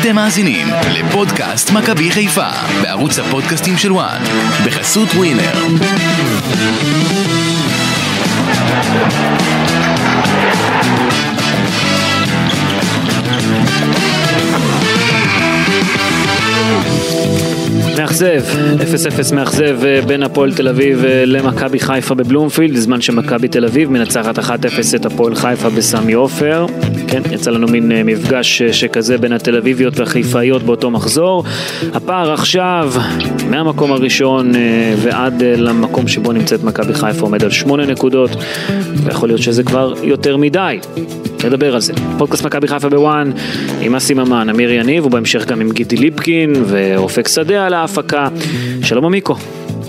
אתם מאזינים לפודקאסט מכבי חיפה בערוץ הפודקאסטים של וואן בחסות ווינר. מאכזב, 0-0 מאכזב אה, בין הפועל תל אביב אה, למכבי חיפה בבלומפילד, בזמן שמכבי תל אביב מנצחת 1-0 את הפועל חיפה בסמי עופר. כן, יצא לנו מין אה, מפגש שכזה בין התל אביביות והחיפאיות באותו מחזור. הפער עכשיו, מהמקום הראשון ועד למקום שבו נמצאת מכבי חיפה עומד על 8 נקודות, ויכול להיות שזה כבר יותר מדי. נדבר על זה. פודקאסט מכבי חיפה בוואן עם אסי ממן, אמיר יניב, ובהמשך גם עם גידי ליפקין ואופק שדה על ההפקה. שלום עמיקו.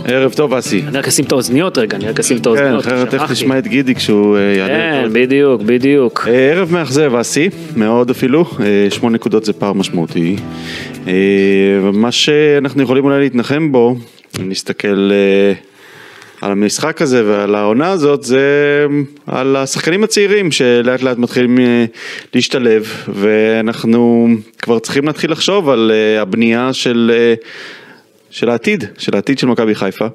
ערב טוב אסי. אני רק אשים את האוזניות רגע, אני רק אשים את האוזניות. כן, אחרת איך תשמע את גידי כשהוא אה, יעלה. כן, בדיוק, בדיוק. אה, ערב מאכזב אסי, מאוד אפילו, אה, שמונה נקודות זה פער משמעותי. מה שאנחנו יכולים אולי להתנחם בו, נסתכל על המשחק הזה ועל העונה הזאת זה על השחקנים הצעירים שלאט לאט מתחילים להשתלב ואנחנו כבר צריכים להתחיל לחשוב על הבנייה של של העתיד, של העתיד של מכבי חיפה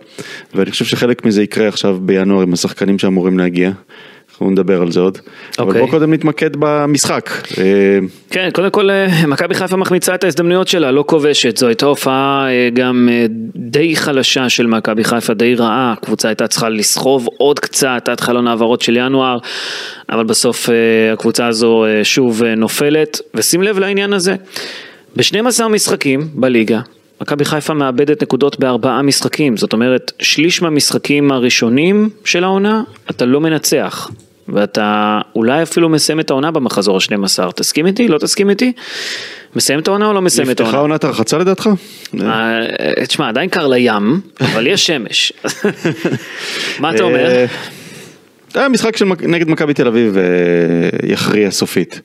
ואני חושב שחלק מזה יקרה עכשיו בינואר עם השחקנים שאמורים להגיע. אנחנו נדבר על זה עוד. Okay. אבל אוקיי. בוא קודם נתמקד במשחק. אה, כן, קודם כל אה, מכבי חיפה מחמיצה את ההזדמנויות שלה, לא כובשת. זו הייתה הופעה אה, גם די חלשה של מכבי חיפה, די רעה. הקבוצה הייתה צריכה לסחוב עוד קצת עד חלון העברות של ינואר, אבל בסוף הקבוצה הזו שוב נופלת. ושים לב לעניין הזה, ב-12 משחקים בליגה, מכבי חיפה מאבדת נקודות בארבעה משחקים, זאת אומרת שליש מהמשחקים הראשונים של העונה אתה לא מנצח. ואתה אולי אפילו מסיים את העונה במחזור ה-12, תסכים איתי? לא תסכים איתי? מסיים את העונה או לא מסיים את העונה? נפתחה עונת הרחצה לדעתך? אה, תשמע, עדיין קר לים, אבל יש שמש. מה אתה אומר? אה, המשחק נגד מכבי תל אביב אה, יכריע סופית.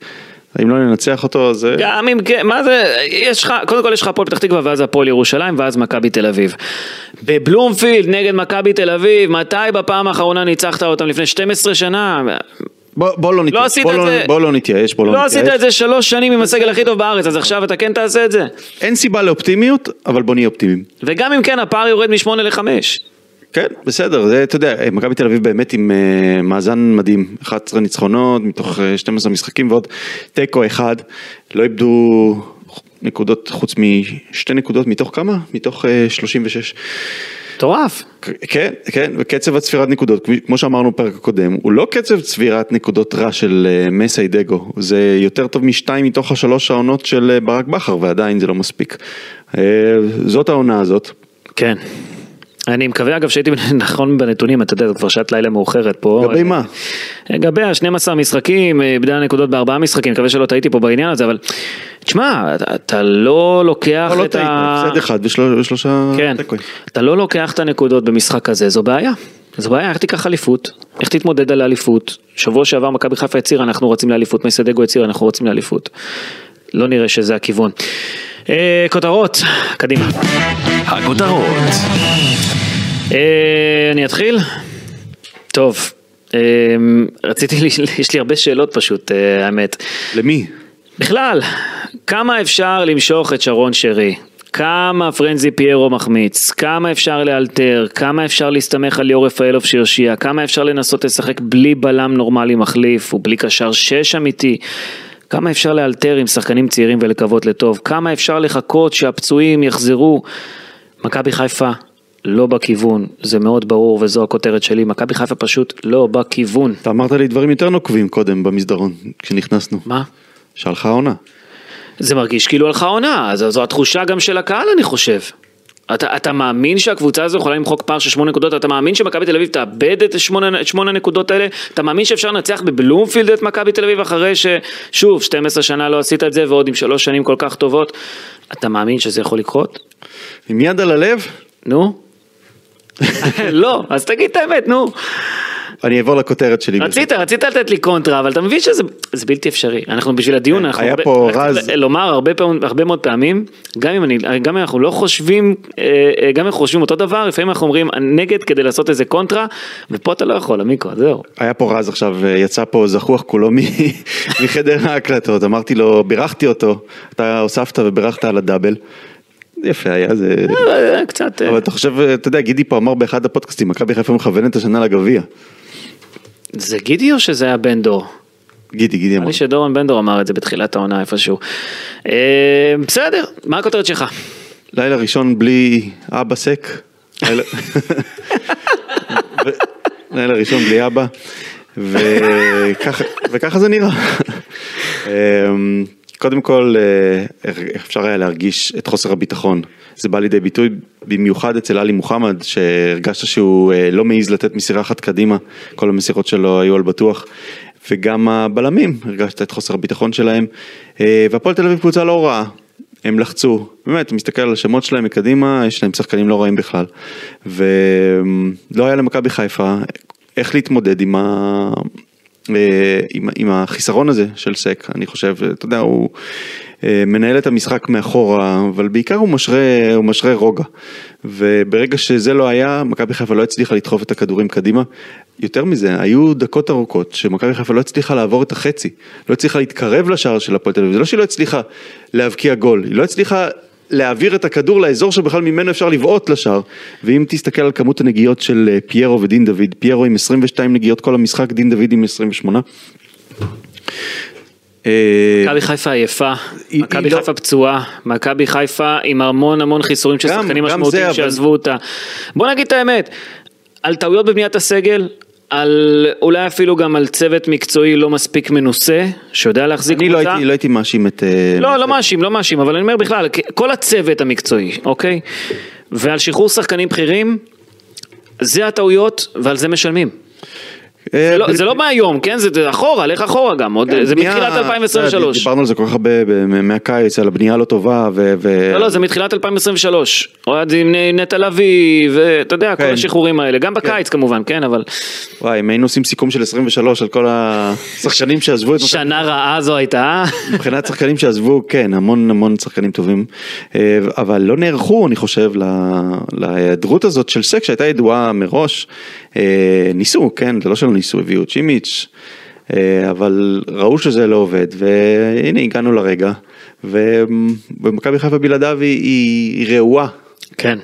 אם לא ננצח אותו אז... גם אם כן, מה זה, יש לך, קודם כל יש לך הפועל פתח תקווה ואז הפועל ירושלים ואז מכבי תל אביב. בבלומפילד נגד מכבי תל אביב, מתי בפעם האחרונה ניצחת אותם? לפני 12 שנה? בוא, בוא לא נתייאש, לא בוא, לא, זה, בוא לא נתייאש, בוא לא, לא נתייאש. לא עשית את זה שלוש שנים עם הסגל הכי טוב בארץ, אז עכשיו אתה כן תעשה את זה? אין סיבה לאופטימיות, אבל בוא נהיה אופטימיים. וגם אם כן, הפער יורד משמונה לחמש. כן, בסדר, זה, אתה יודע, מכבי תל אביב באמת עם uh, מאזן מדהים, 11 ניצחונות מתוך uh, 12 משחקים ועוד תיקו אחד, לא איבדו נקודות חוץ משתי נקודות מתוך כמה? מתוך uh, 36. מטורף. כן, כן, וקצב הצפירת נקודות, כמו שאמרנו בפרק הקודם, הוא לא קצב צבירת נקודות רע של מסי דגו, זה יותר טוב משתיים מתוך השלוש העונות של ברק בכר, ועדיין זה לא מספיק. זאת העונה הזאת. כן. אני מקווה אגב שהייתי נכון בנתונים, אתה יודע, זו כבר שעת לילה מאוחרת פה. לגבי מה? לגבי ה-12 משחקים, איבדה נקודות בארבעה משחקים, מקווה שלא טעיתי פה בעניין הזה, אבל תשמע, אתה לא לוקח לא, את ה... לא טעית, הפסד אחד ושלושה... כן, אתה לא לוקח את הנקודות במשחק הזה, זו בעיה. זו בעיה, איך תיקח אליפות? איך תתמודד על האליפות? שבוע שעבר מכבי חיפה הצהירה, אנחנו רוצים לאליפות, מייסדגו הצהיר, אנחנו רוצים לאליפות. לא נראה שזה הכיוון. אה, כותרות, קדימה. הכותרות. אה, אני אתחיל? טוב, אה, רציתי, יש לי הרבה שאלות פשוט, אה, האמת. למי? בכלל, כמה אפשר למשוך את שרון שרי? כמה פרנזי פיירו מחמיץ, כמה אפשר לאלתר, כמה אפשר להסתמך על ליאור רפאלוב שיושיע, כמה אפשר לנסות לשחק בלי בלם נורמלי מחליף ובלי קשר שש אמיתי, כמה אפשר לאלתר עם שחקנים צעירים ולקוות לטוב, כמה אפשר לחכות שהפצועים יחזרו. מכבי חיפה לא בכיוון, זה מאוד ברור וזו הכותרת שלי, מכבי חיפה פשוט לא בכיוון. אתה אמרת לי דברים יותר נוקבים קודם במסדרון, כשנכנסנו. מה? שהלכה העונה. זה מרגיש כאילו הלכה העונה, זו, זו התחושה גם של הקהל אני חושב. אתה, אתה מאמין שהקבוצה הזו יכולה למחוק פער של שמונה נקודות? אתה מאמין שמכבי תל אביב תאבד את שמונה, שמונה נקודות האלה? אתה מאמין שאפשר לנצח בבלומפילד את מכבי תל אביב אחרי ששוב 12 שנה לא עשית את זה ועוד עם שלוש שנים כל כך טובות? אתה מאמין שזה יכול לקרות? עם יד על הלב? נו? לא, אז תגיד את האמת, נו. אני אעבור לכותרת שלי. רצית, רצית לתת לי קונטרה, אבל אתה מבין שזה זה בלתי אפשרי. אנחנו בשביל הדיון, אנחנו היה פה רז. לומר הרבה, מאוד פעמים, גם אם, אני, גם אם אנחנו לא חושבים, אה, אה, גם אם אנחנו חושבים אותו דבר, לפעמים אנחנו אומרים נגד כדי לעשות איזה קונטרה, ופה אתה לא יכול, עמיקו, זהו. היה פה רז עכשיו, אה, יצא פה זחוח כולו מחדר ההקלטות, אמרתי לו, בירכתי אותו, אתה הוספת ובירכת על הדאבל. יפה היה זה, קצת... אבל אתה חושב, אתה יודע, גידי פה אמר באחד הפודקאסטים, מכבי חיפה מכוונת השנה לגביע. זה גידי או שזה היה בן דור? גידי, גידי נראה אמר. לי שדורון בן דור אמר את זה בתחילת העונה איפשהו. אה, בסדר, מה הכותרת שלך? לילה ראשון בלי אבא סק. לילה- ראשון בלי אבא. וככה, וככה זה נראה. אמ, קודם כל, אה, אפשר היה להרגיש את חוסר הביטחון. זה בא לידי ביטוי במיוחד אצל עלי מוחמד, שהרגשת שהוא אה, לא מעז לתת מסירה אחת קדימה, כל המסירות שלו היו על בטוח. וגם הבלמים, הרגשת את חוסר הביטחון שלהם. אה, והפועל תל אביב קבוצה לא רעה. הם לחצו, באמת, מסתכל על השמות שלהם מקדימה, יש להם שחקנים לא רעים בכלל. ולא היה למכבי חיפה איך להתמודד עם, ה... אה, עם, עם החיסרון הזה של סק, אני חושב, אתה יודע, הוא אה, מנהל את המשחק מאחורה, אבל בעיקר הוא משרה, הוא משרה רוגע. וברגע שזה לא היה, מכבי חיפה לא הצליחה לדחוף את הכדורים קדימה. יותר מזה, היו דקות ארוכות שמכבי חיפה לא הצליחה לעבור את החצי, לא הצליחה להתקרב לשער של הפועל תל אביב, זה לא שהיא לא הצליחה להבקיע גול, היא לא הצליחה להעביר את הכדור לאזור שבכלל ממנו אפשר לבעוט לשער. ואם תסתכל על כמות הנגיעות של אה, פיירו ודין דוד, פיירו עם 22 נגיעות כל המשחק, דין דוד עם 28. אה, מכבי חיפה עייפה, מכבי לא- חיפה פצועה, מכבי חיפה עם המון המון חיסורים של שחקנים משמעותיים שעזבו אותה. בוא נגיד את האמת, על טעויות בבניית הסגל, על אולי אפילו גם על צוות מקצועי לא מספיק מנוסה, שיודע להחזיק אני לא קבוצה. הייתי, לא הייתי מאשים את... אה, לא, לא מאשים, לא מאשים, אבל אני אומר בכלל, כל הצוות המקצועי, אוקיי? ועל שחרור שחקנים בכירים, זה הטעויות ועל זה משלמים. אה, זה לא- זה לא מהיום, כן? זה אחורה, לך אחורה גם, עוד- זה מתחילת אתה יודע, 2023. דיברנו על זה כל כך הרבה מהקיץ, על הבנייה הלא טובה ו... לא, לא, זה מתחילת 2023. אוהד עם נטע לביא, ואתה יודע, כל כן. השחרורים האלה, גם בקיץ כמובן, כן, אבל וואי, אם היינו עושים סיכום של 23 על כל השחקנים שעזבו את... שנה רעה זו הייתה. אה? מבחינת שחקנים שעזבו, כן, המון המון שחקנים טובים, אה, אבל לא נערכו, אני חושב, לה- להיעדרות הזאת של סק שהייתה ידועה מראש. ניסו, כן, זה לא שלא ניסו, הביאו את שימיץ', אה, אבל ראו שזה לא עובד, והנה הגענו לרגע, ומכבי חיפה בלעדיו היא, היא, היא רעועה. כן.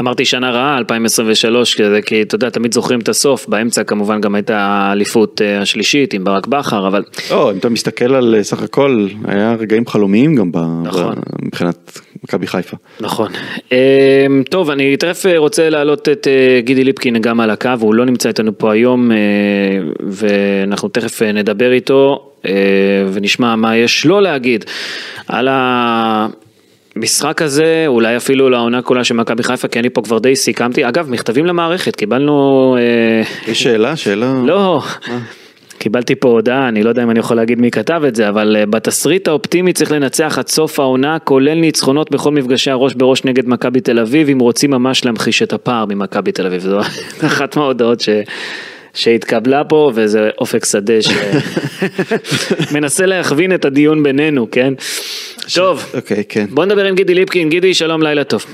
אמרתי שנה רעה, 2023, כזה, כי אתה יודע, תמיד זוכרים את הסוף, באמצע כמובן גם הייתה האליפות אה, השלישית עם ברק בכר, אבל לא, אם אתה מסתכל על אה, סך הכל, היה רגעים חלומיים גם ב, נכון. ב, מבחינת מכבי חיפה. נכון. אמ, טוב, אני תכף אה, רוצה להעלות את אה, גידי ליפקין גם על הקו, הוא לא נמצא איתנו פה היום, אה, ואנחנו תכף נדבר איתו ונשמע מה יש לו להגיד על המשחק הזה, אולי אפילו לעונה כולה של מכבי חיפה, כי אני פה כבר די סיכמתי. אגב, מכתבים למערכת, קיבלנו... יש שאלה? שאלה? לא. קיבלתי פה הודעה, אני לא יודע אם אני יכול להגיד מי כתב את זה, אבל אה, בתסריט האופטימי צריך לנצח עד סוף העונה, כולל ניצחונות בכל מפגשי הראש בראש נגד מכבי תל אביב, אם רוצים ממש להמחיש את הפער ממכבי תל אביב. זו אחת מההודעות ש... שהתקבלה פה, וזה אופק שדה שמנסה להכווין את הדיון בינינו, כן? טוב, אוקיי, כן. בוא נדבר עם גידי ליפקין. גידי, שלום, לילה טוב.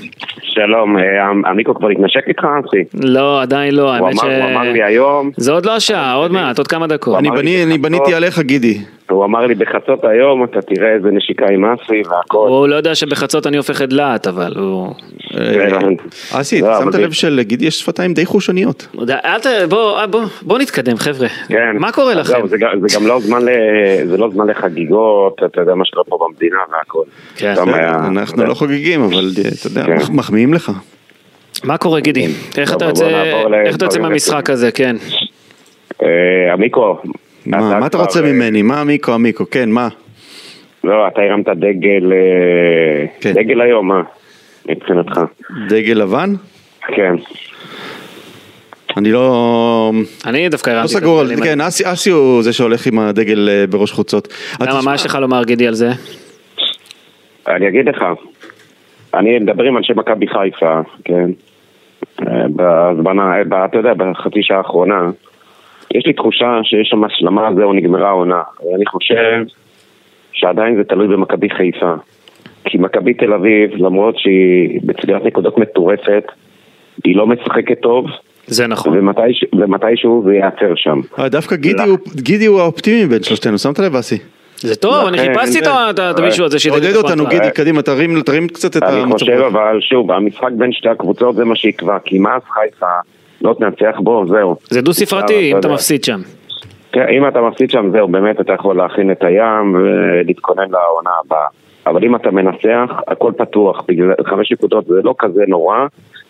שלום, אה, עמיקו כבר התנשק איתך, אחי? לא, עדיין לא, האמת ש... הוא אמר לי היום, זה עוד לא השעה, עוד מעט, עוד כמה דקות. אני. בניתי עליך גידי. הוא אמר לי בחצות היום, אתה תראה איזה נשיקה עם אסי והכל. הוא לא יודע שבחצות אני הופך את דלעת, אבל הוא... אה, אסי, שמת לב שלגידי יש שפתיים די חושניות. ת... בוא, נתקדם חבר'ה. כן. מה קורה לכם? זהו, זה, גם- לא זמן, לא זמן לחגיגות, אתה יודע מה שקורה פה במדינה והכל. כן. אנחנו לא חוגגים, אבל אתה יודע, כן. מח- מחמיאים לך. מה קורה גידי? איך אתה יוצא מהמשחק הזה, כן. אה, עמיקו. מה מה אתה רוצה אה, ממני? מה עמיקו עמיקו? כן, מה? לא, אתה הרמת דגל, אה, כן. דגל היום, מה? מבחינתך. דגל לבן? כן. אני לא... אני דווקא לא הרמתי את סגור על זה, כן, אסי אסי הוא זה שהולך עם הדגל אה, בראש חוצות. למה, מה יש לך לומר גידי על זה? אני אגיד לך, אני מדבר עם אנשי מכבי חיפה, כן? אה, בזמן, אתה יודע, בחצי שעה האחרונה, יש לי תחושה שיש שם השלמה, זהו, נגמרה העונה. אני חושב שעדיין זה תלוי במכבי חיפה. כי מכבי תל אביב, למרות שהיא בצביעת נקודות מטורפת, היא לא משחקת טוב, זה נכון. ומתי, ומתישהו זה ייעצר שם. אה, דווקא גידי לא. הוא- גידי הוא האופטימי בין שלושתנו, שמת לב אסי? זה טוב, אני חיפשתי את המישהו הזה שידע עודד את אותנו. גידי, קדימה, תרים תרים קצת את אני המצב חושב רוח. אבל, שוב, המשחק בין שתי הקבוצות זה מה שיקבע, כי מה אז חיפה לא תנצח בו, זהו. זה דו ספרתי אם אתה. מפסיד שם. כן, אם אתה מפסיד שם, זהו, באמת אתה יכול להכין את הים ולהתכונן לעונה הבאה. אבל אם אתה מנצח, הכל פתוח, בגלל חמש נקודות זה לא כזה נורא,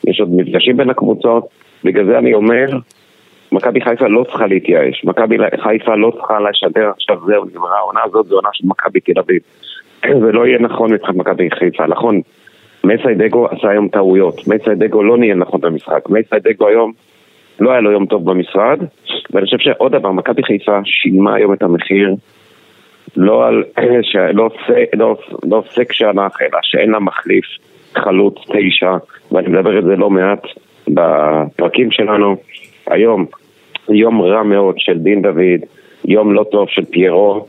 יש עוד מפגשים בין הקבוצות, בגלל זה אני אומר, מכבי חיפה לא צריכה להתייאש, מכבי חיפה לא צריכה לשדר עכשיו זהו, נגמרה העונה הזאת, זו עונה של מכבי תל אביב. זה לא יהיה נכון מבחינת מכבי חיפה, נכון, מסיידגו עשה היום טעויות, מסיידגו לא נהיה נכון במשחק, מסיידגו היום לא היה לו יום טוב במשרד, ואני חושב שעוד דבר, מכבי חיפה שילמה היום את המחיר לא על, עושה- לא לא עושה כשאנח, אלא שאין לה מחליף חלוץ תשע, ואני מדבר את זה לא מעט בפרקים שלנו. היום, יום רע מאוד של דין דוד, יום לא טוב של פיירו.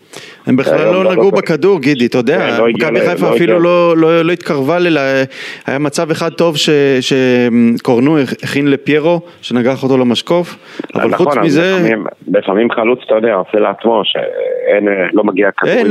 הם בכלל לא לא נגעו. בכדור, גידי, אתה יודע, כן, לא מכבי חיפה לא אפילו. לא- התקרבה, ל- היה מצב אחד טוב שקורנו הכין לפיירו, שנגח אותו למשקוף, אבל נכון, חוץ מזה, לפעמים, חלוץ, אתה יודע, עושה לעצמו, שאין, לא מגיע כדורים.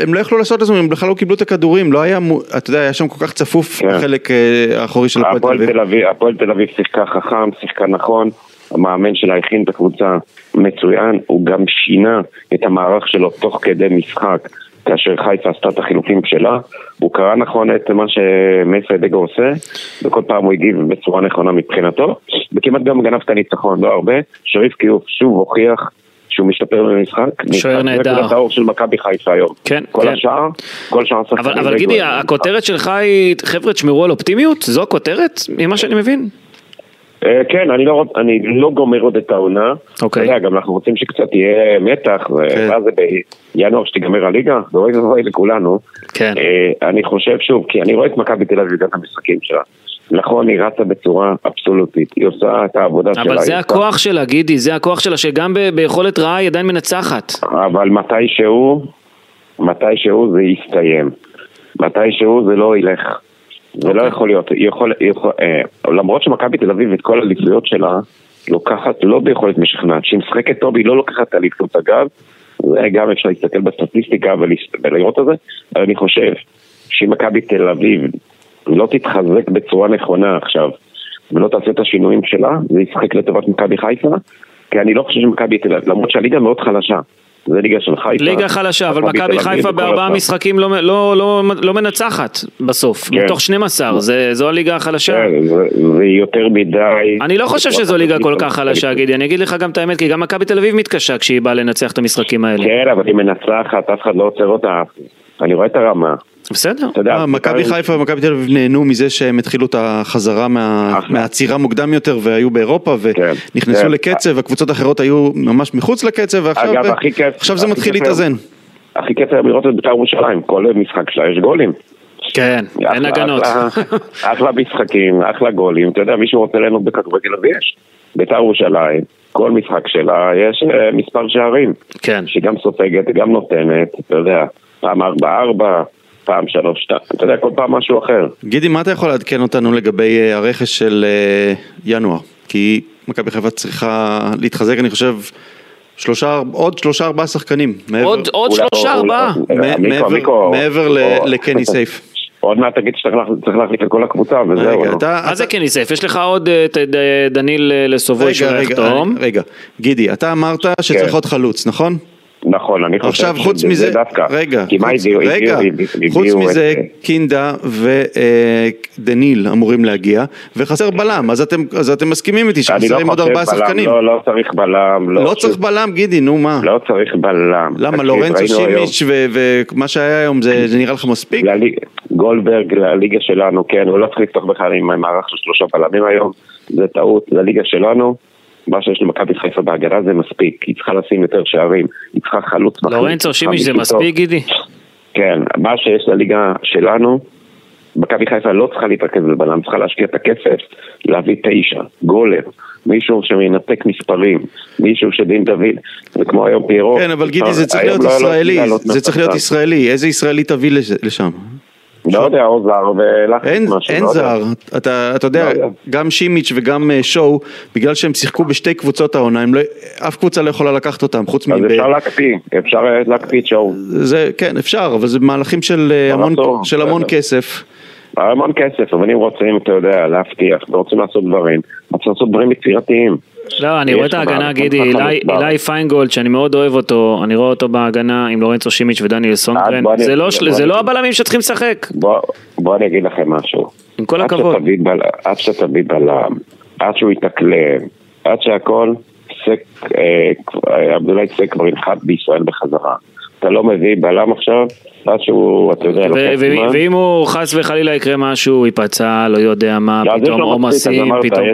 הם לא יכלו לעשות את זה, הם בכלל לא קיבלו את הכדורים, לא היה, אתה יודע, היה שם כל כך צפוף כן. בחלק אה, האחורי של הפועל. תל אביב, הפועל תל אביב שיחקה חכם, שיחקה נכון, המאמן שלה הכין את הקבוצה מצוין, הוא גם שינה את המערך שלו תוך כדי משחק, כאשר חיפה עשתה את החילופים שלה, הוא קרא נכון את מה שמסיידגו עושה, וכל פעם הוא הגיב בצורה נכונה מבחינתו, וכמעט גם גנב את הניצחון, לא הרבה, שריף קיוף שוב הוכיח שהוא משתפר במשחק, שוער נהדר. נקודת האור של מכבי חיפה היום, כן, כל כן. השאר, כל שאר אבל, השחקנים אבל גידי, רגועים. הכותרת שלך היא, חבר'ה, תשמרו על אופטימיות? זו הכותרת? ממה שאני מבין? אה, כן, אני לא, אני לא גומר עוד את העונה. אוקיי. אתה יודע, גם אנחנו רוצים שקצת יהיה מתח, כן. ואז זה בינואר שתיגמר הליגה, ואוי ואבוי לכולנו. כן. אה, אני חושב שוב, כי אני רואה את מכבי תל אביב גם את המשחקים שלה. נכון, היא רצה בצורה אבסולוטית, היא עושה את העבודה שלה. אבל זה הכוח שלה, גידי, זה הכוח שלה, שגם ב- ביכולת רעה היא עדיין מנצחת. אבל מתישהו, מתישהו זה יסתיים. מתישהו זה לא ילך. זה לא יכול להיות. יכול, יכול, אה, למרות שמכבי תל אביב את כל האליפויות שלה לוקחת לא ביכולת משכנעת. כשהיא משחקת טוב היא לא לוקחת אליפות אגב. זה גם אפשר להסתכל בסטטיסטיקה ולראות את זה. אבל אני חושב שאם מכבי תל אביב לא תתחזק בצורה נכונה עכשיו ולא תעשה את השינויים שלה, זה ישחק לטובת מכבי חיפה. כי אני לא חושב שמכבי תל אביב, למרות שהליגה מאוד חלשה. זה ליגה של חיפה. ליגה חלשה, אבל מכבי חיפה בארבעה. משחקים לא- לא- לא לא מנצחת בסוף, כן. מתוך 12, זה- זו הליגה החלשה. כן, זה- זה יותר מדי. אני לא חושב שזו ליגה כל כך חלשה, גידי, אני אגיד לך גם את האמת, כי גם מכבי תל אביב מתקשה כשהיא באה לנצח את המשחקים האלה. כן, אבל היא מנצחת, אף אחד לא עוצר אותה. אני רואה את הרמה. בסדר. אה, מכבי בית"ר- חיפה ומכבי תל אביב נהנו מזה שהם התחילו את החזרה מה-. מהעצירה מוקדם יותר והיו באירופה כן, ונכנסו כן. לקצב, הקבוצות האחרות היו ממש מחוץ לקצב ועכשיו זה מתחיל להתאזן. הכי כיף היום לראות את בית"ר ירושלים, כל משחק שלה יש גולים. כן, אין אחלה- הגנות. אחלה- משחקים, אחלה גולים. אתה יודע, מישהו רוצה ליהנות בכדורגל אז יש. בית"ר ירושלים, כל משחק שלה יש אה, מספר שערים. כן. שהיא גם סופגת, גם נותנת, אתה יודע, פעם ארבע ארבע, פעם שלוש שתיים, אתה יודע, כל פעם משהו אחר. גידי, מה אתה יכול לעדכן אותנו לגבי אה, הרכש של אה, ינואר? כי מכבי חיפה צריכה להתחזק, אני חושב, שלושה, עוד שלושה ארבעה שחקנים. מעבר- עוד עוד שלושה ארבעה. מעבר- מיקו, מעבר ל- או- לקני סייף. עוד מעט תגיד שצריך להח- צריך להחליף את כל הקבוצה וזהו. רגע. אתה... מה זה אתה- כן יסף? יש לך עוד אה, את ד- דניל אה, לסובוי רגע, שהולך רגע, גידי, אתה אמרת שצריך כן. עוד חלוץ, נכון? נכון, אני חושב עכשיו חוץ שזה מזה, דווקא. רגע, כי מה חוץ- הביאו? רגע, חוץ מזה את- קינדה ודניל אמורים להגיע, וחסר בלם, אז אתם, אז אתם מסכימים איתי לא שחסרים עוד ארבעה שחקנים. לא, לא צריך בלם. לא צריך בלם, גידי, נו מה? לא צריך בלם. למה, לורנצו שימיץ' ומה שהיה היום, זה נראה לך מספיק? גולדברג לליגה שלנו, כן, הוא לא צריך לפתוח בכלל עם מערך של שלושה בלמים היום, זה טעות לליגה שלנו. מה שיש למכבי חיפה בהגנה זה מספיק, היא צריכה לשים יותר שערים, היא צריכה חלוץ מחליף, לורנצו שימיש זה. מספיק, גידי? כן, מה שיש לליגה שלנו מכבי חיפה לא צריכה להתרכז בבלם, צריכה להשקיע את הכסף, להביא תשע, גולר, מישהו שמנתק מספרים, מישהו שדין דוד, זה כמו היום פיירו. כן, אבל גידי, זה צריך להיות לא ישראלי, זה צריך להיות. ישראלי, איזה ישראלי תביא לש- לשם? לא יודע, או זר ולחץ אין, משהו. אין לא. זר, אתה, אתה יודע, לא. גם שימיץ' וגם אה, שואו, בגלל שהם שיחקו בשתי קבוצות העונה, לא, אף קבוצה לא יכולה לקחת אותם, חוץ אז מב... אפשר להקפיא, אפשר אה, להקפיא את שואו. זה, כן, אפשר, אבל זה מהלכים של אה, המון, של המון. כסף. המון כסף, אבל אם רוצים, אתה יודע, להבטיח, ורוצים לעשות דברים, רוצים לעשות דברים יצירתיים. לא, אני רואה את ההגנה, גידי, אילי- פיינגולד, שאני מאוד אוהב אותו, אני רואה אותו בהגנה עם לורנצו שימיץ' ודניאל סונגרן, בוא אני- זה לא- לא הבלמים שצריכים לשחק, בוא, אני אגיד לכם משהו. עם כל הכבוד. עד שתביא בלם, עד שהוא יתאקלם, עד שהכל, סק, אה, עבדולאי סק כבר ינחת בישראל בחזרה. אתה לא מביא בלם עכשיו, עד שהוא, אתה יודע, לוקח זמן. ואם הוא חס וחלילה יקרה משהו, ייפצע, לא יודע מה, לא, פתאום עומסים, פתאום...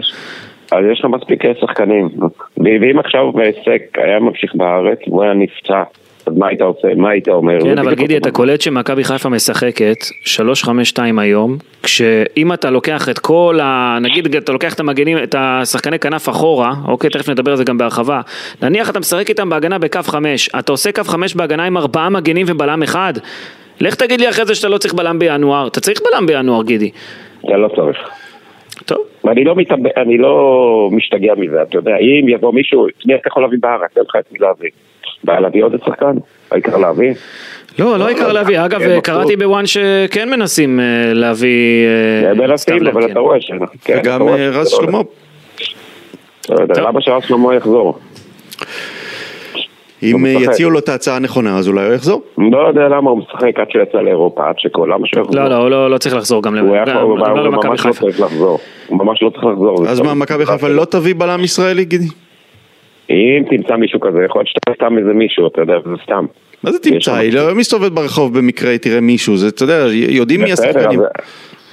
אז יש לך מספיק שחקנים. ואם עכשיו סק היה ממשיך בארץ, והוא היה נפצע, אז מה היית עושה? מה היית אומר? כן, אבל גידי, אתה קולט שמכבי חיפה משחקת 3-5-2 היום, כשאם אתה לוקח את כל ה... נגיד, אתה לוקח את המגנים, את השחקני כנף אחורה, אוקיי, תכף נדבר על זה גם בהרחבה, נניח אתה משחק איתם בהגנה בקו 5, אתה עושה קו 5 בהגנה עם ארבעה מגנים ובלם אחד? לך תגיד לי אחרי זה שאתה לא צריך בלם בינואר, אתה צריך בלם בינואר, גידי. אתה לא צריך. טוב, ואני לא, מתאב... אני לא משתגע מזה, אתה יודע, אם יבוא מישהו, את מי אתה יכול להביא בארץ? אין לך את מי להביא. בעיה להביא עוד שחקן? העיקר להביא? לא, לא עיקר להביא, אגב, כן, קראתי בוואן שכן מנסים אה, להביא... אה, הם מנסים, אבל לבקין. אתה רואה ש... כן, וגם אה, רז לא- שלמה, לא יודע, טוב. למה שרז שלמה יחזור? אם אה, משחק. יציעו לו את ההצעה הנכונה, אז אולי הוא יחזור. לא יודע למה הוא משחק עד שהוא יצא לאירופה, עד שכל, למה שהוא יחזור? לא, לא, הוא לא- לא צריך לחזור גם היה גם- יכול, הוא גם לא הוא למכבי ממש לא חיפה. צריך לחזור. הוא ממש לא צריך לחזור. אז מה. מכבי חיפה לא תביא בלם ישראלי, גידי? אם תמצא מישהו כזה, יכול להיות שאתה סתם איזה מישהו, אתה יודע, זה סתם. מה זה תמצא? היא לא מסתובבת ברחוב במקרה, תראה מישהו, זה, אתה יודע, יודעים מי השחקנים.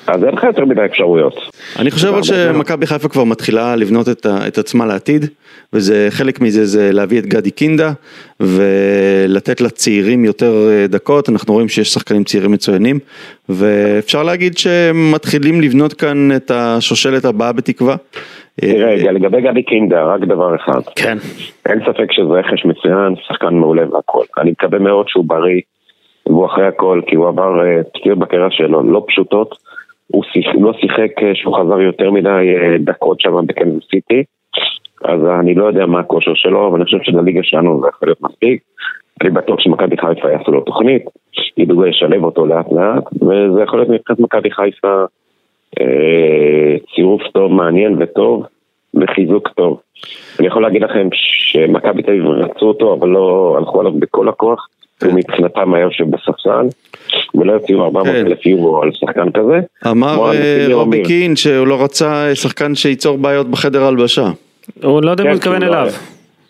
אז- אין לך יותר מדי אפשרויות. אני חושב שמכבי חיפה כבר מתחילה לבנות את, ה, את עצמה לעתיד, וזה חלק מזה זה להביא את גדי קינדה, ולתת לצעירים יותר אה, דקות, אנחנו רואים שיש שחקנים צעירים מצוינים, ואפשר להגיד שמתחילים לבנות כאן את השושלת הבאה בתקווה. תראה, אה, לגבי גדי קינדה, רק דבר אחד. כן. אין ספק שזה רכש מצוין, שחקן מעולה והכל. אני מקווה מאוד שהוא בריא, והוא אחרי הכל, כי הוא עבר אה, פציעות בקריירה שלו לא פשוטות. הוא שיח, לא שיחק אה, שהוא חזר יותר מדי אה, דקות שם בקנזס סיטי, אז אני לא יודע מה הכושר שלו, אבל אני חושב שלליגה שלנו זה יכול להיות מספיק. אני בטוח שמכבי חיפה יעשו לו תוכנית, ידעו לשלב אותו לאט לאט, וזה יכול להיות מבחינת מכבי חיפה אה, צירוף טוב, מעניין וטוב, וחיזוק טוב. אני יכול להגיד לכם שמכבי תל אביב רצו אותו, אבל לא הלכו עליו בכל הכוח. הוא מבחינתם היה יושב בספסל, ולא יוציאו 400 כן. אלף יורו על שחקן כזה. אמר אה, רובי. קין שהוא לא רצה שחקן שייצור בעיות בחדר הלבשה. הוא לא יודע אם כן, הוא מתכוון לא- אליו.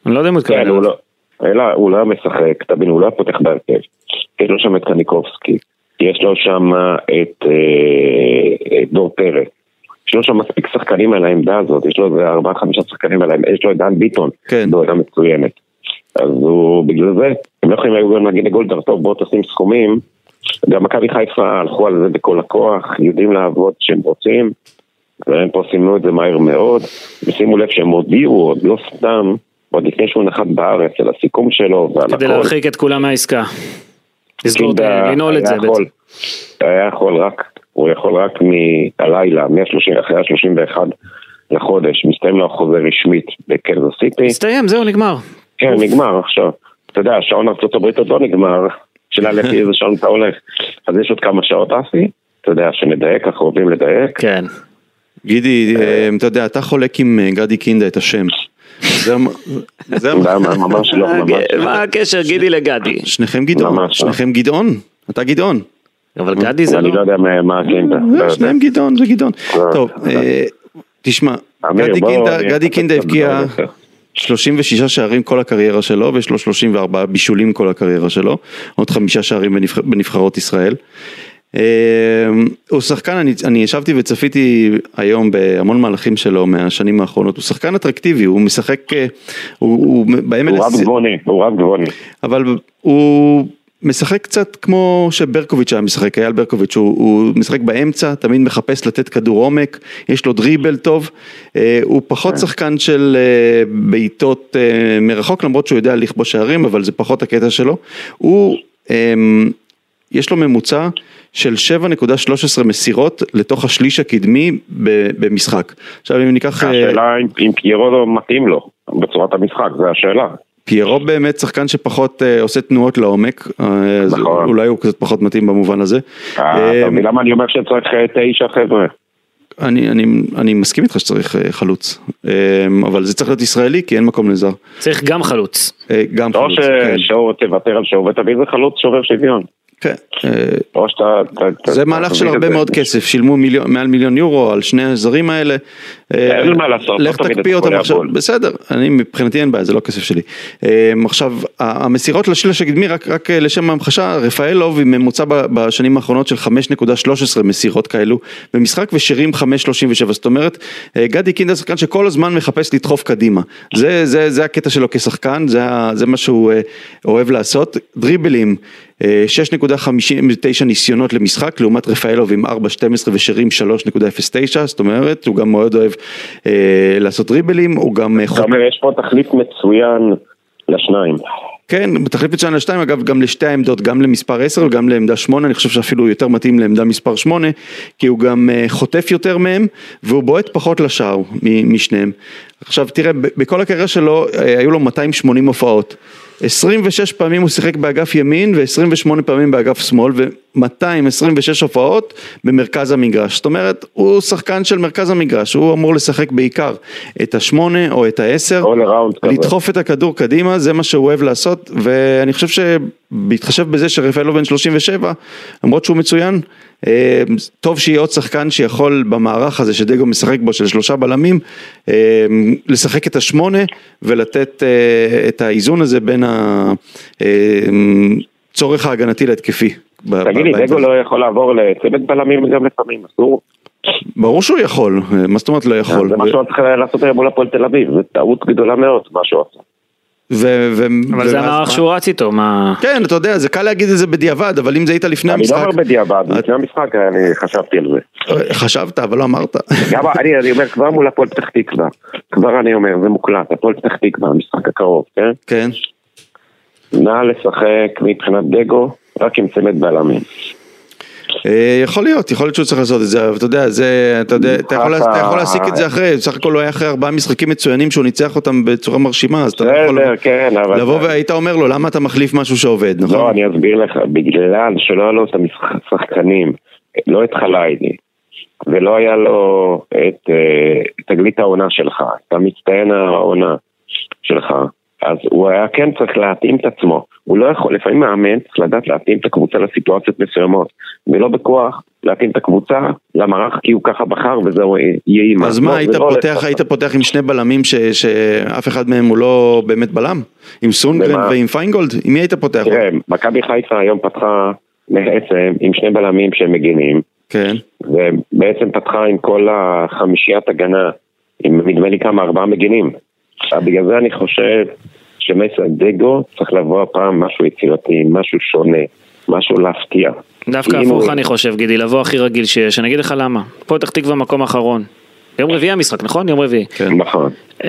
אני לא יודע אם הוא מתכוון כן, אליו. לא, אלא הוא לא משחק, תבין, הוא לא פותח בהרכב. יש לו שם את קניקובסקי, יש לו שם את אה, את דור פרץ. יש לו שם מספיק שחקנים על העמדה הזאת, יש לו איזה ארבעה חמישה שחקנים על העמדה, יש לו את דן ביטון, כן. בעמדה מצוינת. אז הוא, בגלל זה, הם לא יכולים היו גם להגיד לגולדהר, טוב בוא תשים סכומים. גם מכבי חיפה הלכו על זה בכל הכוח, יודעים לעבוד כשהם רוצים, והם פה סימנו את זה מהר מאוד, ושימו לב שהם הודיעו, עוד לא סתם, עוד לפני שהוא נחת בארץ, על הסיכום שלו ועל כדי הכל. להרחיק את כולם מהעסקה. לסגור קינדה לנעול את זה בעצם. היה יכול רק, הוא יכול רק מהלילה, מה-30, אחרי ה-31 לחודש, מסתיים לו החוזה רשמית בקנזס סיטי. הסתיים, זהו, נגמר. כן, נגמר עכשיו. אתה יודע, שעון ארצות הברית עוד לא נגמר, שאלה לפי איזה שעון אתה הולך. אז יש עוד כמה שעות אסי, אתה יודע, שנדייק, אנחנו אוהבים לדייק. כן. גידי, אה, אתה יודע, אתה חולק עם אה, גדי קינדה את השם. זה? ממש לא, ממש לא. מה הקשר גידי לגדי? שניכם גדעון, לא. שניכם גדעון, אתה גדעון. אבל גדי זה אני לא לא... יודע מה הקינדה. לא. שניהם גדעון, זה גדעון. לא, טוב, לא. אה, תשמע, גדי קינדה- הבקיע דברים יותר. 36 שערים כל הקריירה שלו ויש לו 34 בישולים כל הקריירה שלו, עוד חמישה שערים בנבח- בנבחרות ישראל. אה, הוא שחקן, אני, אני ישבתי וצפיתי היום בהמון מהלכים שלו מהשנים האחרונות, הוא שחקן אטרקטיבי, הוא משחק, אה, הוא, הוא הוא רב גבוני, הוא רב גבוני. אבל הוא משחק קצת כמו שברקוביץ' היה משחק, אייל ברקוביץ', הוא, הוא משחק באמצע, תמיד מחפש לתת כדור עומק, יש לו דריבל טוב, אה, הוא פחות כן. שחקן של בעיטות מרחוק, למרות שהוא יודע לכבוש שערים, אבל זה פחות הקטע שלו. הוא, אה, יש לו ממוצע של 7.13 מסירות לתוך השליש הקדמי במשחק. עכשיו אם ניקח... אה, השאלה אם- אם פיירו לא מתאים לו בצורת המשחק, זו השאלה. פיירו באמת שחקן שפחות אה, עושה תנועות לעומק, אה, אז נכון. אולי הוא קצת פחות מתאים במובן הזה. אה, אה, אתה מבין למה אני אומר שצריך אה, תשע חבר'ה? אני, אני, אני מסכים איתך שצריך חלוץ, אבל זה צריך להיות ישראלי כי אין מקום לזר. צריך גם חלוץ. גם או חלוץ, כן. ששואו תוותר על שואו ותביא איזה חלוץ שובר שוויון. כן. אה, או שאתה... אתה- זה מהלך של הרבה. מאוד כסף, שילמו מעל מיליון יורו על שני הזרים האלה. אה, אין מה לעשות, לך לא תקפיא אותם עכשיו. בסדר, אני מבחינתי אין בעיה, זה לא כסף שלי. אה, עכשיו, המסירות לשליש הקדמי, רק, לשם ההמחשה, רפאלוב עם ממוצע בשנים האחרונות של 5.13 מסירות כאלו במשחק ושירים 5.37, זאת אומרת, גדי קינדה שחקן שכל הזמן מחפש לדחוף קדימה. זה, הקטע שלו כשחקן, זה, מה שהוא אוהב לעשות. דריבלים, 6.59 ניסיונות למשחק, לעומת רפאלוב עם 4.12 ושירים 3.09, זאת אומרת, הוא גם מאוד אוהב אה, לעשות דריבלים, הוא גם... אה, אתה אומר, יש פה תחליף מצוין לשניים. כן, בתחליף מצוין לשתיים, אגב, גם לשתי העמדות, גם למספר 10 וגם לעמדה 8, אני חושב שאפילו הוא יותר מתאים לעמדה מספר 8, כי הוא גם אה, חוטף יותר מהם, והוא בועט פחות לשער משניהם. עכשיו תראה, בכל הקריירה שלו, אה, היו לו 280 הופעות. 26 פעמים הוא שיחק באגף ימין ו-28 פעמים באגף שמאל ו-226 הופעות במרכז המגרש. זאת אומרת, הוא שחקן של מרכז המגרש, הוא אמור לשחק בעיקר את השמונה או את העשר, around כזה. לדחוף את הכדור קדימה, זה מה שהוא אוהב לעשות, ואני חושב שבהתחשב בזה שרפאלו בן 37, למרות שהוא מצוין, אה, טוב שיהיה עוד שחקן שיכול במערך הזה שדגו משחק בו של שלושה בלמים, אה, לשחק את השמונה ולתת אה, את האיזון הזה בין הצורך ההגנתי להתקפי. תגיד לי. דגו לא יכול לעבור לצוות בלמים גם לפעמים, אסור? ברור שהוא יכול, מה זאת אומרת לא יכול? זה מה שהוא צריך לעשות היום מול הפועל תל אביב, זו טעות גדולה מאוד מה שהוא עשה. ו- ו- אבל זה המערך? שהוא רץ איתו, מה... כן, אתה יודע, זה קל להגיד את זה בדיעבד, אבל אם זה היית לפני אני המשחק... לא אומר בדיעבד, לפני המשחק אני חשבתי על זה. חשבת, אבל לא אמרת. גם אני, אני אומר כבר מול הפועל פתח תקווה, כבר אני אומר, זה מוקלט, הפועל פתח תקווה, המשחק הקרוב, כן? כן. נא לשחק מבחינת דגו, רק עם צמד בלמים. אה, יכול להיות, יכול להיות שהוא צריך לעשות את זה, אבל אתה יודע, זה, אתה יודע, אתה יכול, אתה יכול להסיק את זה אחרי, בסך הכל הוא היה אחרי ארבעה משחקים מצוינים שהוא ניצח אותם בצורה מרשימה, אז אתה יכול כן. לבוא והיית אומר לו, למה אתה מחליף משהו שעובד, נכון? לא, אני אסביר לך, בגלל שלא היה לו את השחקנים, לא את חליידי, ולא היה לו את אה, תגלית העונה שלך, את המצטיין העונה שלך, אז הוא היה כן צריך להתאים את עצמו. הוא לא יכול, לפעמים מאמן צריך לדעת להתאים את הקבוצה לסיטואציות מסוימות, ולא בכוח להתאים את הקבוצה למערך כי הוא ככה בחר וזהו, יהיה אימא. אז מה, היית לא פותח. היית פותח עם שני בלמים ש- שאף אחד מהם הוא לא באמת בלם? עם סונגרן במה? ועם פיינגולד? עם מי היית פותח? תראה, מכבי חיפה היום פתחה בעצם עם שני בלמים שהם מגינים, כן. ובעצם פתחה עם כל החמישיית הגנה, עם נדמה לי כמה, ארבעה מגינים. עכשיו בגלל זה אני חושב שמסר דגו צריך לבוא הפעם משהו יצירתי, משהו שונה, משהו להפתיע. דווקא אם הפוך הוא- אני חושב, גידי, לבוא הכי רגיל שיש, אני אגיד לך למה. פתח תקווה מקום אחרון. יום רביעי המשחק, נכון? יום רביעי. כן. נכון. Uh,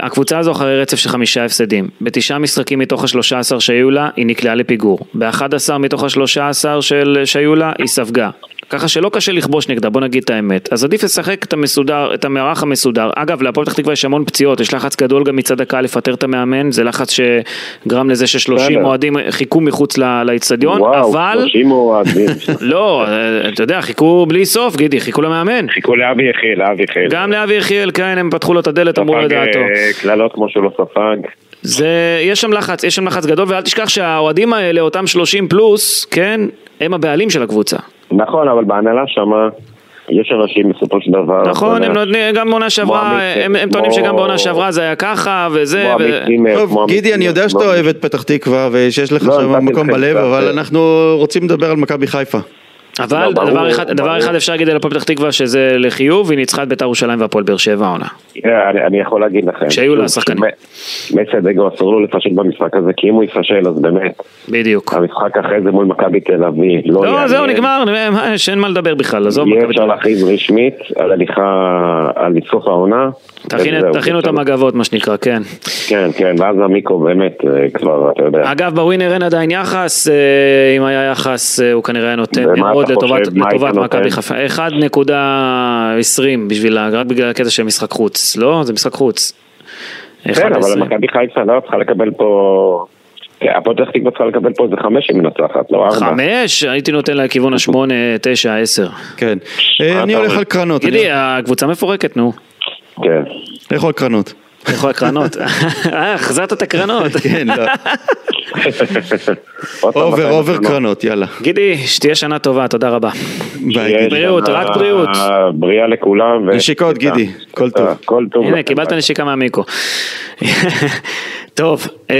הקבוצה הזו אחרי רצף של חמישה הפסדים. בתשעה משחקים מתוך השלושה עשר שהיו לה, היא נקלעה לפיגור. באחד עשר מתוך השלושה עשר של- שהיו לה, היא ספגה. ככה שלא קשה לכבוש נגדה, בוא נגיד את האמת. אז עדיף לשחק את המסודר, את המערך המסודר. אגב, להפועל פתח תקווה יש המון פציעות, יש לחץ גדול גם מצד הקהל לפטר את המאמן, זה לחץ שגרם לזה ששלושים. אוהדים חיכו מחוץ לאיצטדיון, וואו, אבל... 30 אוהדים. לא, אתה יודע, חיכו בלי סוף, גידי, חיכו למאמן. חיכו לאבי יחיאל, לאבי יחיאל. גם לאבי יחיאל, כן, הם פתחו לו את הדלת, אמרו לדעתו. אה, קללות כמו שהוא לא ספג. זה, יש שם לחץ, יש שם לחץ גדול, ואל תשכח שהאוהדים האלה, אותם 30 פלוס, כן, הם הבעלים של הקבוצה. נכון, אבל בהנהלה שמה, יש אנשים בסופו של דבר. נכון, הם נותנים, גם בעונה שעברה, הם טוענים שגם בעונה שעברה זה היה ככה, וזה, טוב, גידי, אני יודע שאתה אוהב את פתח תקווה ושיש לך לא, שם מקום בלב, אבל אה. אנחנו רוצים לדבר על מכבי חיפה. אבל לא, ברור, דבר אחד- דבר ברור. אחד אפשר להגיד על הפועל פתח תקווה שזה לחיוב, היא ניצחה את בית"ר ירושלים והפועל באר שבע העונה. תראה, אני, אני יכול להגיד לכם. שהיו לה שחקנים. מסיידגו אסור לו לפשט במשחק הזה, כי אם הוא יפשל אז באמת, בדיוק. המשחק אחרי זה מול מכבי תל אביב, לא לא. זהו, נגמר, שאין מה לדבר בכלל, עזוב. יהיה מכבי תל אפשר. להכריז רשמית על הליכה, על סוף העונה. תכינו את. המגבות, מה שנקרא, כן. כן, כן, ואז המיקרו באמת, אה, כבר, אתה יודע. אגב, בווינר אין עדיין יחס, אה, אם היה יחס אה, הוא כנראה נותן מאוד לטובת? מכבי חיפה. 1.20 בשביל, רק בגלל הקטע של משחק חוץ, לא? זה משחק חוץ. כן, אבל 1.20. מכבי חיפה לא צריכה לקבל פה... כן, הפועל פתח תקווה צריכה לקבל פה איזה חמש אם מנצחת, לא ארבע. חמש? הייתי נותן לה כיוון השמונה, תשע, עשר. כן. אה, אני הולך? על קרנות. אני- גידי, הקבוצה מפורקת, נו. כן. לכו על קרנות. איפה הקרנות? אה, החזרת את הקרנות. כן, לא. over, over? קרנות, יאללה. גידי, שתהיה שנה טובה, תודה רבה. בריאות, רק בריאות. בריאה לכולם. נשיקות, גידי, כל טוב. כל טוב. הנה, קיבלת. נשיקה מהמיקרו. טוב, אמ,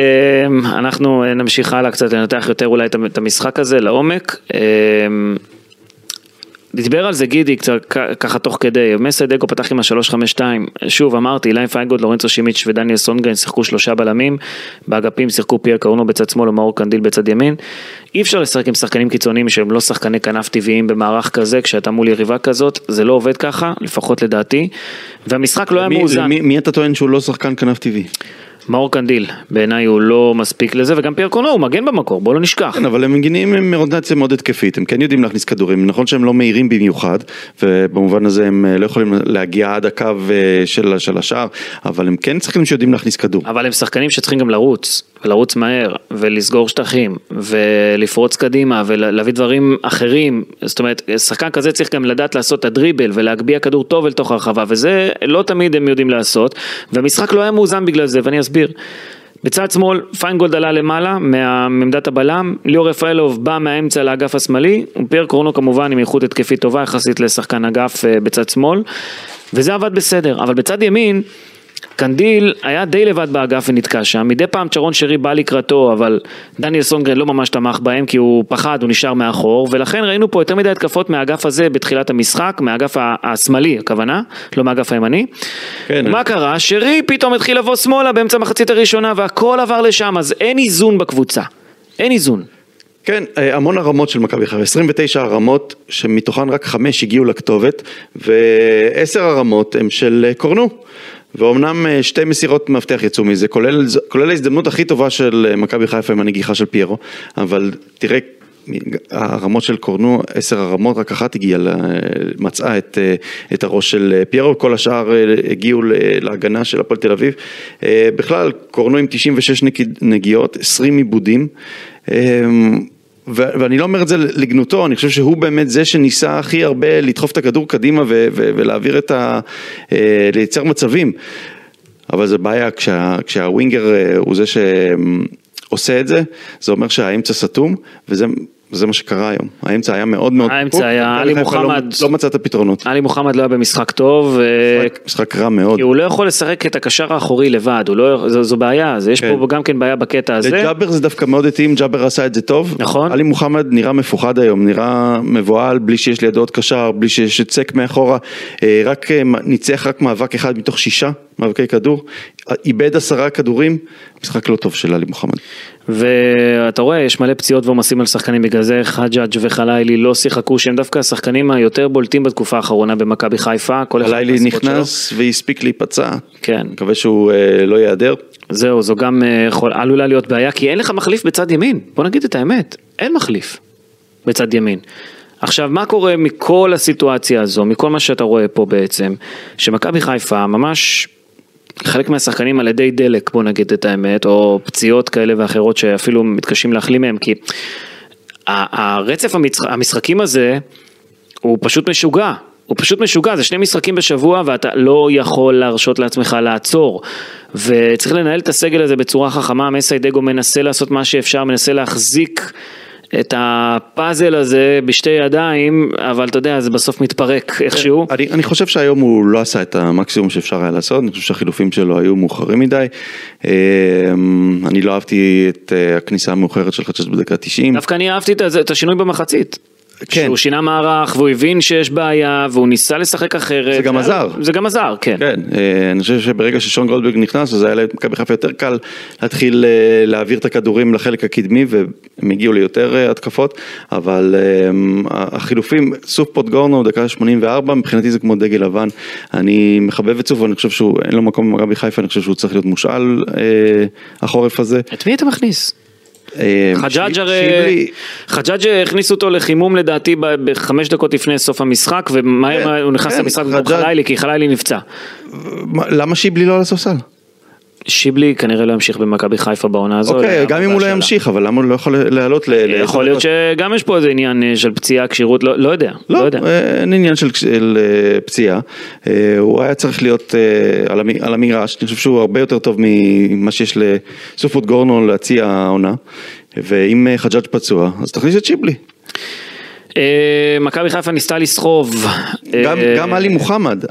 אנחנו נמשיך הלאה קצת לנתח יותר אולי את המ- את המשחק הזה לעומק. דיבר על זה גידי קצת ככה תוך כדי, מסאי דגו פתח עם ה-352, שוב אמרתי, אילי פיינגולד, לורנצו שימיץ' ודניאל סונגרן שיחקו שלושה בלמים, באגפים שיחקו פייר קרונו בצד שמאל ומאור קנדיל בצד ימין. אי אפשר לשחק עם שחקנים קיצוניים שהם לא שחקני כנף טבעיים במערך כזה, כשאתה מול יריבה כזאת, זה לא עובד ככה, לפחות לדעתי, והמשחק לא היה מי- מאוזן. למי- מי אתה טוען שהוא לא שחקן כנף טבעי? מאור קנדיל, בעיניי הוא לא מספיק לזה, וגם פייר קרונו הוא מגן במקור, בוא לא נשכח. כן, אבל הם מגינים עם אוריינטציה מאוד התקפית, הם כן יודעים להכניס כדורים, נכון שהם לא מהירים במיוחד, ובמובן הזה הם אה, לא יכולים להגיע עד הקו אה, של, של השער, אבל הם כן שחקנים שיודעים להכניס כדור. אבל הם שחקנים שצריכים גם לרוץ, ולרוץ מהר, ולסגור שטחים, ולפרוץ קדימה, ולהביא דברים אחרים. זאת אומרת, שחקן כזה צריך גם לדעת לעשות את הדריבל, ולהגביה כדור טוב אל תוך הרחבה, וזה לא תמיד הם יודעים לעשות, והמשחק לא היה מאוזן בגלל זה, ואני אסביר. בצד שמאל, פיינגולד עלה למעלה מעמדת הבלם, ליאור רפאלוב בא מהאמצע לאגף השמאלי, ופייר קרונו כמובן עם איכות התקפית טובה יחסית לשחקן אגף אה, בצד שמאל, וזה עבד בסדר, אבל בצד ימין, קנדיל היה די לבד באגף ונתקע שם, מדי פעם צ'רון שרי בא לקראתו, אבל דניאל סונגרן לא ממש תמך בהם כי הוא פחד, הוא נשאר מאחור, ולכן ראינו פה יותר מדי התקפות מהאגף הזה בתחילת המשחק, מהאגף השמאלי הכוונה, לא מהאגף הימני. כן. מה קרה? שרי פתאום התחיל לבוא שמאלה באמצע המחצית הראשונה והכל עבר לשם, אז אין איזון בקבוצה. אין איזון. כן, אה, המון הרמות של מכבי חיפה, 29 הרמות שמתוכן רק חמש הגיעו לכתובת ועשר הרמות הם של אה, קורנו. ואומנם אה, שתי מסירות מפתח יצאו מזה, כולל, כולל ההזדמנות הכי טובה של אה, מכבי חיפה עם הנגיחה של פיירו, אבל תראה, הרמות של קורנו, עשר הרמות, רק אחת הגיעה, ל- מצאה את, אה, את הראש של אה, פיירו, כל השאר אה, הגיעו להגנה של הפועל תל אביב. אה, בכלל, קורנו עם 96 נג- נגיעות, 20 עיבודים. ואני לא אומר את זה לגנותו, אני חושב שהוא באמת זה שניסה הכי הרבה לדחוף את הכדור קדימה ו- ו- ולהעביר את ה... אה, לייצר מצבים. אבל זה בעיה כשה, כשהווינגר אה, הוא זה שעושה את זה, זה אומר שהאמצע סתום, וזה זה מה שקרה היום. האמצע היה מאוד מאוד... האמצע דפוק, היה, עלי לא- מוחמד- לא מצא את הפתרונות. עלי מוחמד לא היה במשחק טוב, אה, משחק- משחק רע מאוד. כי הוא לא יכול לשחק את הקשר האחורי לבד, לא, זו, זו בעיה, אז יש כן. פה גם כן בעיה בקטע הזה. לג'אבר זה דווקא מאוד התאים, ג'אבר עשה את זה טוב. נכון. עלי מוחמד נראה מפוחד היום, נראה מבוהל, בלי שיש לידו עוד קשר, בלי שיש סק מאחורה. אה, רק אה, ניצח רק מאבק אחד מתוך שישה מאבקי כדור. איבד עשרה כדורים, משחק לא טוב של עלי מוחמד. ואתה רואה, יש מלא פציעות ועומסים על שחקנים, בגלל זה חג'אג' וחלילי לא שיחקו, שהם דווקא השחקנים היותר בולטים בתקופה האחרונה במכבי חיפה. שלו. נכנס והספיק להיפצע. כן. מקווה שהוא אה, לא ייעדר. זהו, זו גם אה, יכול, עלולה להיות בעיה, כי אין לך מחליף בצד ימין. בוא נגיד את האמת, אין מחליף בצד ימין. עכשיו, מה קורה מכל הסיטואציה הזו, מכל מה שאתה רואה פה בעצם, שמכבי חיפה ממש חלק מהשחקנים על ידי דלק, בוא נגיד את האמת, או פציעות כאלה ואחרות שאפילו מתקשים להחלים מהם, כי הרצף המצח- המשחקים הזה הוא פשוט משוגע. הוא פשוט משוגע, זה שני משחקים בשבוע ואתה לא יכול להרשות לעצמך לעצור. וצריך לנהל את הסגל הזה בצורה חכמה, מסיידגו מנסה לעשות מה שאפשר, מנסה להחזיק את הפאזל הזה בשתי ידיים, אבל אתה יודע, זה בסוף מתפרק איכשהו. אני, אני חושב שהיום הוא לא עשה את המקסימום שאפשר היה לעשות, אני חושב שהחילופים שלו היו מאוחרים מדי. אה, אני לא אהבתי את אה, הכניסה המאוחרת של חדשת בדקה 90. דווקא אני אהבתי את את השינוי במחצית. כן. שהוא שינה מערך והוא הבין שיש בעיה והוא ניסה לשחק אחרת. זה גם עזר. זה גם עזר, כן. כן, אה, אני חושב שברגע ששון גולדברג נכנס, אז היה למכבי חיפה יותר קל להתחיל אה, להעביר את הכדורים לחלק הקדמי, והם הגיעו ליותר אה, התקפות, אבל החילופים, סוף פוטגורנו, דקה 84, מבחינתי זה כמו דגל לבן. אני מחבב את סוף, אני חושב שהוא, אין לו מקום במכבי חיפה, אני חושב שהוא צריך להיות מושאל החורף הזה. את מי אתה מכניס? אה, חג'אג' הרי, חג'אג' הכניסו אותו לחימום לדעתי בחמש דקות לפני סוף המשחק ומהר כן, הוא נכנס כן, למשחק במקום חלילי כי חלילי נפצע. מה, למה שיבלי לא על הספסל? שיבלי כנראה לא ימשיך במכבי חיפה בעונה הזו. אוקיי, זה גם אם הוא לא. ימשיך, אבל למה הוא לא יכול לעלות ל... ל- יכול להיות שגם יש פה איזה עניין אה, של פציעה, כשירות, לא לא יודע, לא לא, יודע. אה, אין עניין של, אה, פציעה, אה, הוא היה צריך להיות אה, על, המ, על המגרש, אני חושב שהוא הרבה יותר טוב ממה שיש לסופות גורנו להציע העונה, ואם אה, חג'אג' פצוע, אז תכניס את שיבלי. אה, מכבי חיפה ניסתה לסחוב. אה, גם עלי מוחמד,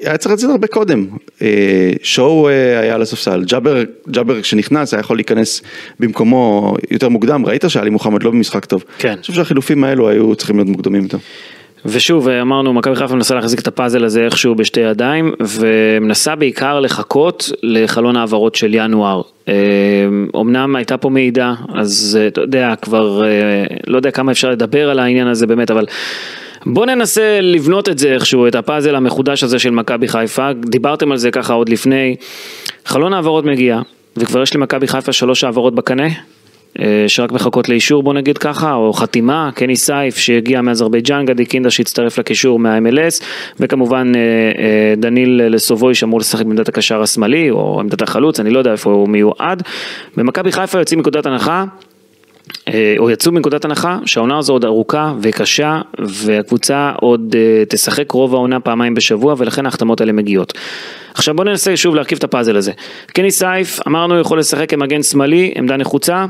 היה צריך לצאת הרבה קודם, אה, שואו אה, היה על הספסל, ג'אבר, ג'אבר כשנכנס היה יכול להיכנס במקומו יותר מוקדם, ראית שעלי מוחמד לא במשחק טוב, כן. אני חושב שהחילופים האלו היו צריכים להיות מוקדמים יותר. ושוב, אמרנו, מכבי חיפה מנסה להחזיק את הפאזל הזה איכשהו בשתי ידיים, ומנסה בעיקר לחכות לחלון העברות של ינואר. אה, אמנם הייתה פה מידע, אז אה, אתה יודע, כבר, אה, לא יודע כמה אפשר לדבר על העניין הזה באמת, אבל בוא ננסה לבנות את זה איכשהו, את הפאזל המחודש הזה של מכבי חיפה. דיברתם על זה ככה עוד לפני. חלון העברות מגיע, וכבר יש למכבי חיפה שלוש העברות בקנה. אה, שרק מחכות לאישור בוא נגיד ככה, או חתימה, קני סייף שהגיע מאזרבייג'אן, גדי קינדה שהצטרף לקישור מה-MLS, וכמובן אה, אה, דניל לסובוי שאמור לשחק בעמדת הקשר השמאלי, או עמדת החלוץ, אני לא יודע איפה הוא מיועד. במכבי חיפה יוצאים מנקודת הנחה. אה, או יצאו מנקודת הנחה שהעונה הזו עוד ארוכה וקשה והקבוצה עוד אה, תשחק רוב העונה פעמיים בשבוע ולכן ההחתמות האלה מגיעות. עכשיו בוא ננסה שוב להרכיב את הפאזל הזה. קני סייף אמרנו יכול לשחק כמגן שמאלי, עמדה נחוצה,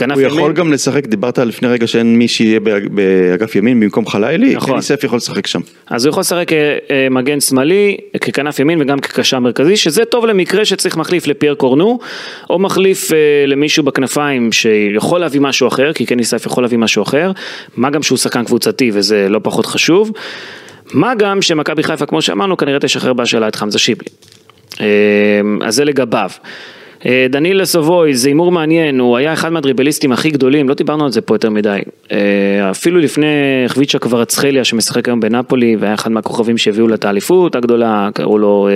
הוא ימין. יכול גם לשחק, דיברת לפני רגע שאין מי שיהיה באג- באגף ימין במקום חלילי, נכון. קני סף יכול לשחק שם. אז הוא יכול לשחק כמגן שמאלי, ככנף ימין וגם כקשר מרכזי, שזה טוב למקרה שצריך מחליף לפייר קורנו, או מחליף אה, למישהו בכנפיים שיכול להביא משהו אחר, כי קני סייף יכול להביא משהו אחר, מה גם שהוא שחקן קבוצתי וזה לא פחות חשוב, מה גם שמכבי חיפה, כמו שאמרנו, כנראה תשחרר בהשאלה את חמזה שיבלי. אה, אז זה לגביו. אה, דניל לסובוי, זה הימור מעניין, הוא היה אחד מהדריבליסטים הכי גדולים, לא דיברנו על זה פה יותר מדי. אה, אפילו לפני חביצ'ה קוורצחליה שמשחק היום בנפולי, והיה אחד מהכוכבים שהביאו לה את האליפות הגדולה, קראו לו.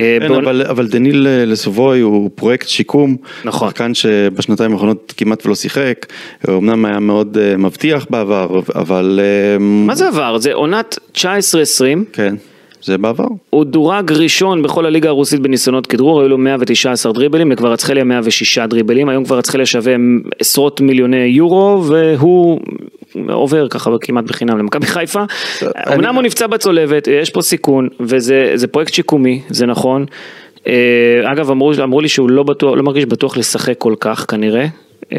אה, כן, בעונה- אבל, אבל דניל אה, לסובוי הוא פרויקט שיקום, נכון. שחקן שבשנתיים האחרונות כמעט ולא שיחק, אמנם היה מאוד מבטיח בעבר, אבל מה זה עבר? זה עונת 19-20, כן, זה בעבר. הוא דורג ראשון בכל הליגה הרוסית בניסיונות כדרור, היו לו 119 דריבלים, לקוורצחליה 106 דריבלים, היום קוורצחליה שווה עשרות מיליוני יורו, והוא עובר ככה כמעט בחינם למכבי חיפה. אמנם הוא נפצע בצולבת, יש פה סיכון, וזה זה פרויקט שיקומי, זה נכון. אה, אגב, אמרו, אמרו לי שהוא לא, בטוח, לא מרגיש בטוח לשחק כל כך כנראה. אה,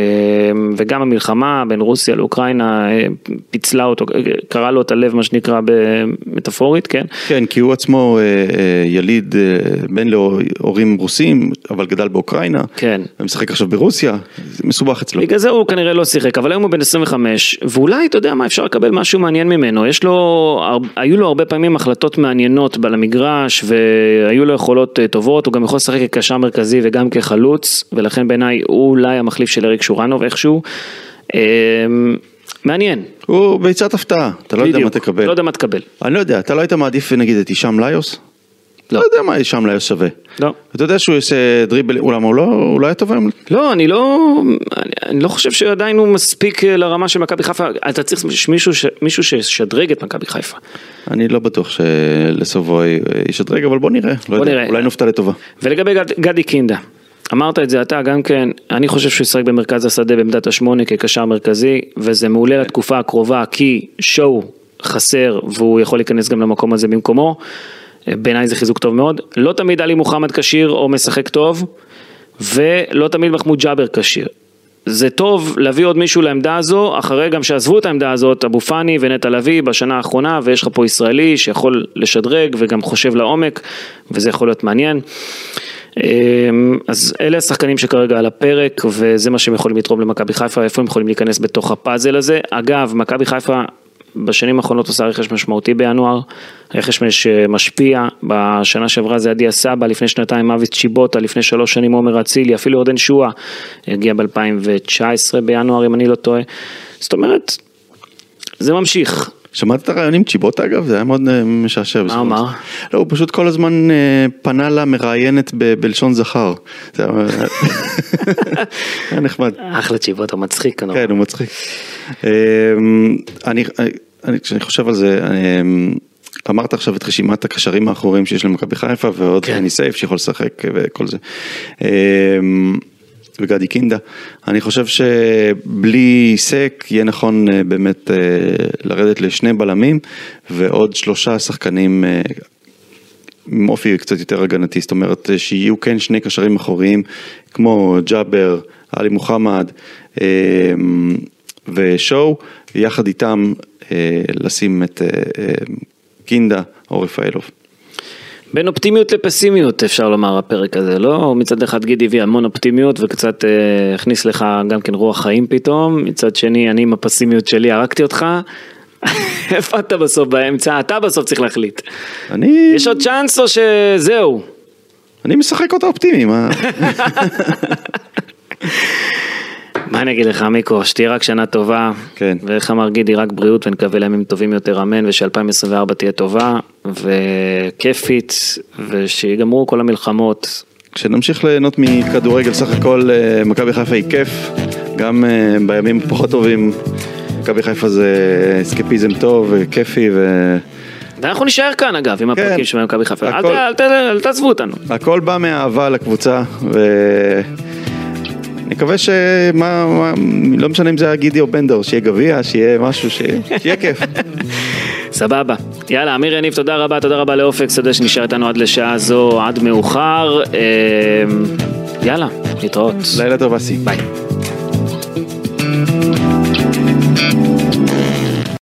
וגם המלחמה בין רוסיה לאוקראינה אה, פיצלה אותו, קרע לו את הלב מה שנקרא במטאפורית, כן? כן, כי הוא עצמו אה, אה, יליד אה, בן להורים רוסים, אבל גדל באוקראינה, כן. ומשחק עכשיו ברוסיה, זה מסובך אצלו. בגלל זה הוא כנראה לא שיחק, אבל היום הוא בן 25, ואולי, אתה יודע מה, אפשר לקבל משהו מעניין ממנו. יש לו, היו לו הרבה פעמים החלטות מעניינות על המגרש, והיו לו יכולות אה, טובות, הוא גם יכול לשחק כקשר מרכזי וגם כחלוץ, ולכן בעיניי הוא אולי המחליף של אריק שורנוב איכשהו. אה, מעניין. הוא ביצת הפתעה, אתה לא יודע מה. תקבל. לא יודע מה תקבל. אני לא יודע, אתה לא היית מעדיף נגיד את הישאם ליוס? לא יודע מה הישאם ליוס שווה. לא. אתה יודע שהוא עושה דריבל, אולם הוא לא, הוא לא היה טוב היום? לא, אני לא, אני, אני לא חושב שעדיין הוא מספיק אה, לרמה של מכבי חיפה, אתה צריך מישהו, ש- מישהו שישדרג את מכבי חיפה. אני לא בטוח שלסובוי אה, ישדרג, אבל בוא נראה. לא בוא יודע, נראה. אולי נופתע לטובה. ולגבי גד, גדי קינדה, אמרת את זה אתה גם כן, אני חושב שהוא ישחק במרכז השדה בעמדת השמונה כקשר מרכזי, וזה מעולה לתקופה הקרובה, כי שואו חסר והוא יכול להיכנס גם למקום הזה במקומו. בעיניי זה חיזוק טוב מאוד. לא תמיד עלי מוחמד כשיר או משחק טוב, ולא תמיד מחמוד ג'אבר כשיר. זה טוב להביא עוד מישהו לעמדה הזו, אחרי גם שעזבו את העמדה הזאת, אבו פאני ונטע לביא בשנה האחרונה, ויש לך פה ישראלי שיכול לשדרג וגם חושב לעומק, וזה יכול להיות מעניין. אמ, אז אלה השחקנים שכרגע על הפרק, וזה מה שהם יכולים לתרום למכבי חיפה, איפה הם יכולים להיכנס בתוך הפאזל הזה. אגב, מכבי חיפה בשנים האחרונות עושה רכש משמעותי בינואר, רכש שמשפיע, בשנה שעברה זה עדיה סבא, לפני שנתיים אבי צ'יבוטה, לפני שלוש שנים עומר אצילי, אפילו עודן שואה, הגיע ב-2019 בינואר אם אני לא טועה. זאת אומרת, זה ממשיך. שמעת את הרעיון עם צ'יבוטה אגב? זה היה מאוד אה, משעשע. מה אמר? לא, הוא פשוט כל הזמן אה, פנה למראיינת ב- בלשון זכר. זה היה נחמד. אחלה צ'יבוטה, מצחיק. נורא. כן, הוא מצחיק. אה, אני, אני, כשאני חושב על זה, אני, אמרת עכשיו את רשימת הקשרים האחוריים שיש למכבי חיפה ועוד כן. חני סייף שיכול לשחק וכל זה. אה, וגדי קינדה. אני חושב שבלי סק יהיה נכון אה, באמת אה, לרדת לשני בלמים ועוד שלושה שחקנים אה, עם אופי קצת יותר הגנתי, זאת אומרת שיהיו כן שני קשרים אחוריים כמו ג'אבר, עלי מוחמד ושואו, יחד איתם לשים את קינדה או רפאלוב. בין אופטימיות לפסימיות אפשר לומר הפרק הזה, לא? מצד אחד גידי הביא המון אופטימיות וקצת אה, הכניס לך גם כן רוח חיים פתאום, מצד שני אני עם הפסימיות שלי הרגתי אותך. איפה אתה בסוף באמצע? אתה בסוף צריך להחליט. אני, יש עוד צ'אנס או שזהו? אני משחק אותה אופטימי, מה? מה אני אגיד לך מיקו, שתהיה רק שנה טובה, כן. ואיך אמר גידי, רק בריאות ונקווה לימים טובים יותר, אמן, וש-2024 תהיה טובה, וכיפית, ושיגמרו כל המלחמות. כשנמשיך ליהנות מכדורגל, סך הכל אה, מכבי חיפה היא כיף, גם אה, בימים הפחות טובים, מכבי חיפה זה אסקפיזם טוב, אה, כיפי ו... ואנחנו נישאר כאן אגב, עם הפרקים של מכבי חיפה, אל אל ת- אל תעזבו אותנו. הכל בא מאהבה לקבוצה, ונקווה שמה, מה, לא משנה אם זה היה גידי או בנדור, שיהיה גביע, שיהיה משהו, ש... שיהיה כיף. סבבה. יאללה, אמיר יניב, תודה רבה, תודה רבה לאופק שדה שנשאר איתנו עד לשעה זו, עד מאוחר. אה, יאללה, להתראות. לילה טוב אסי. ביי.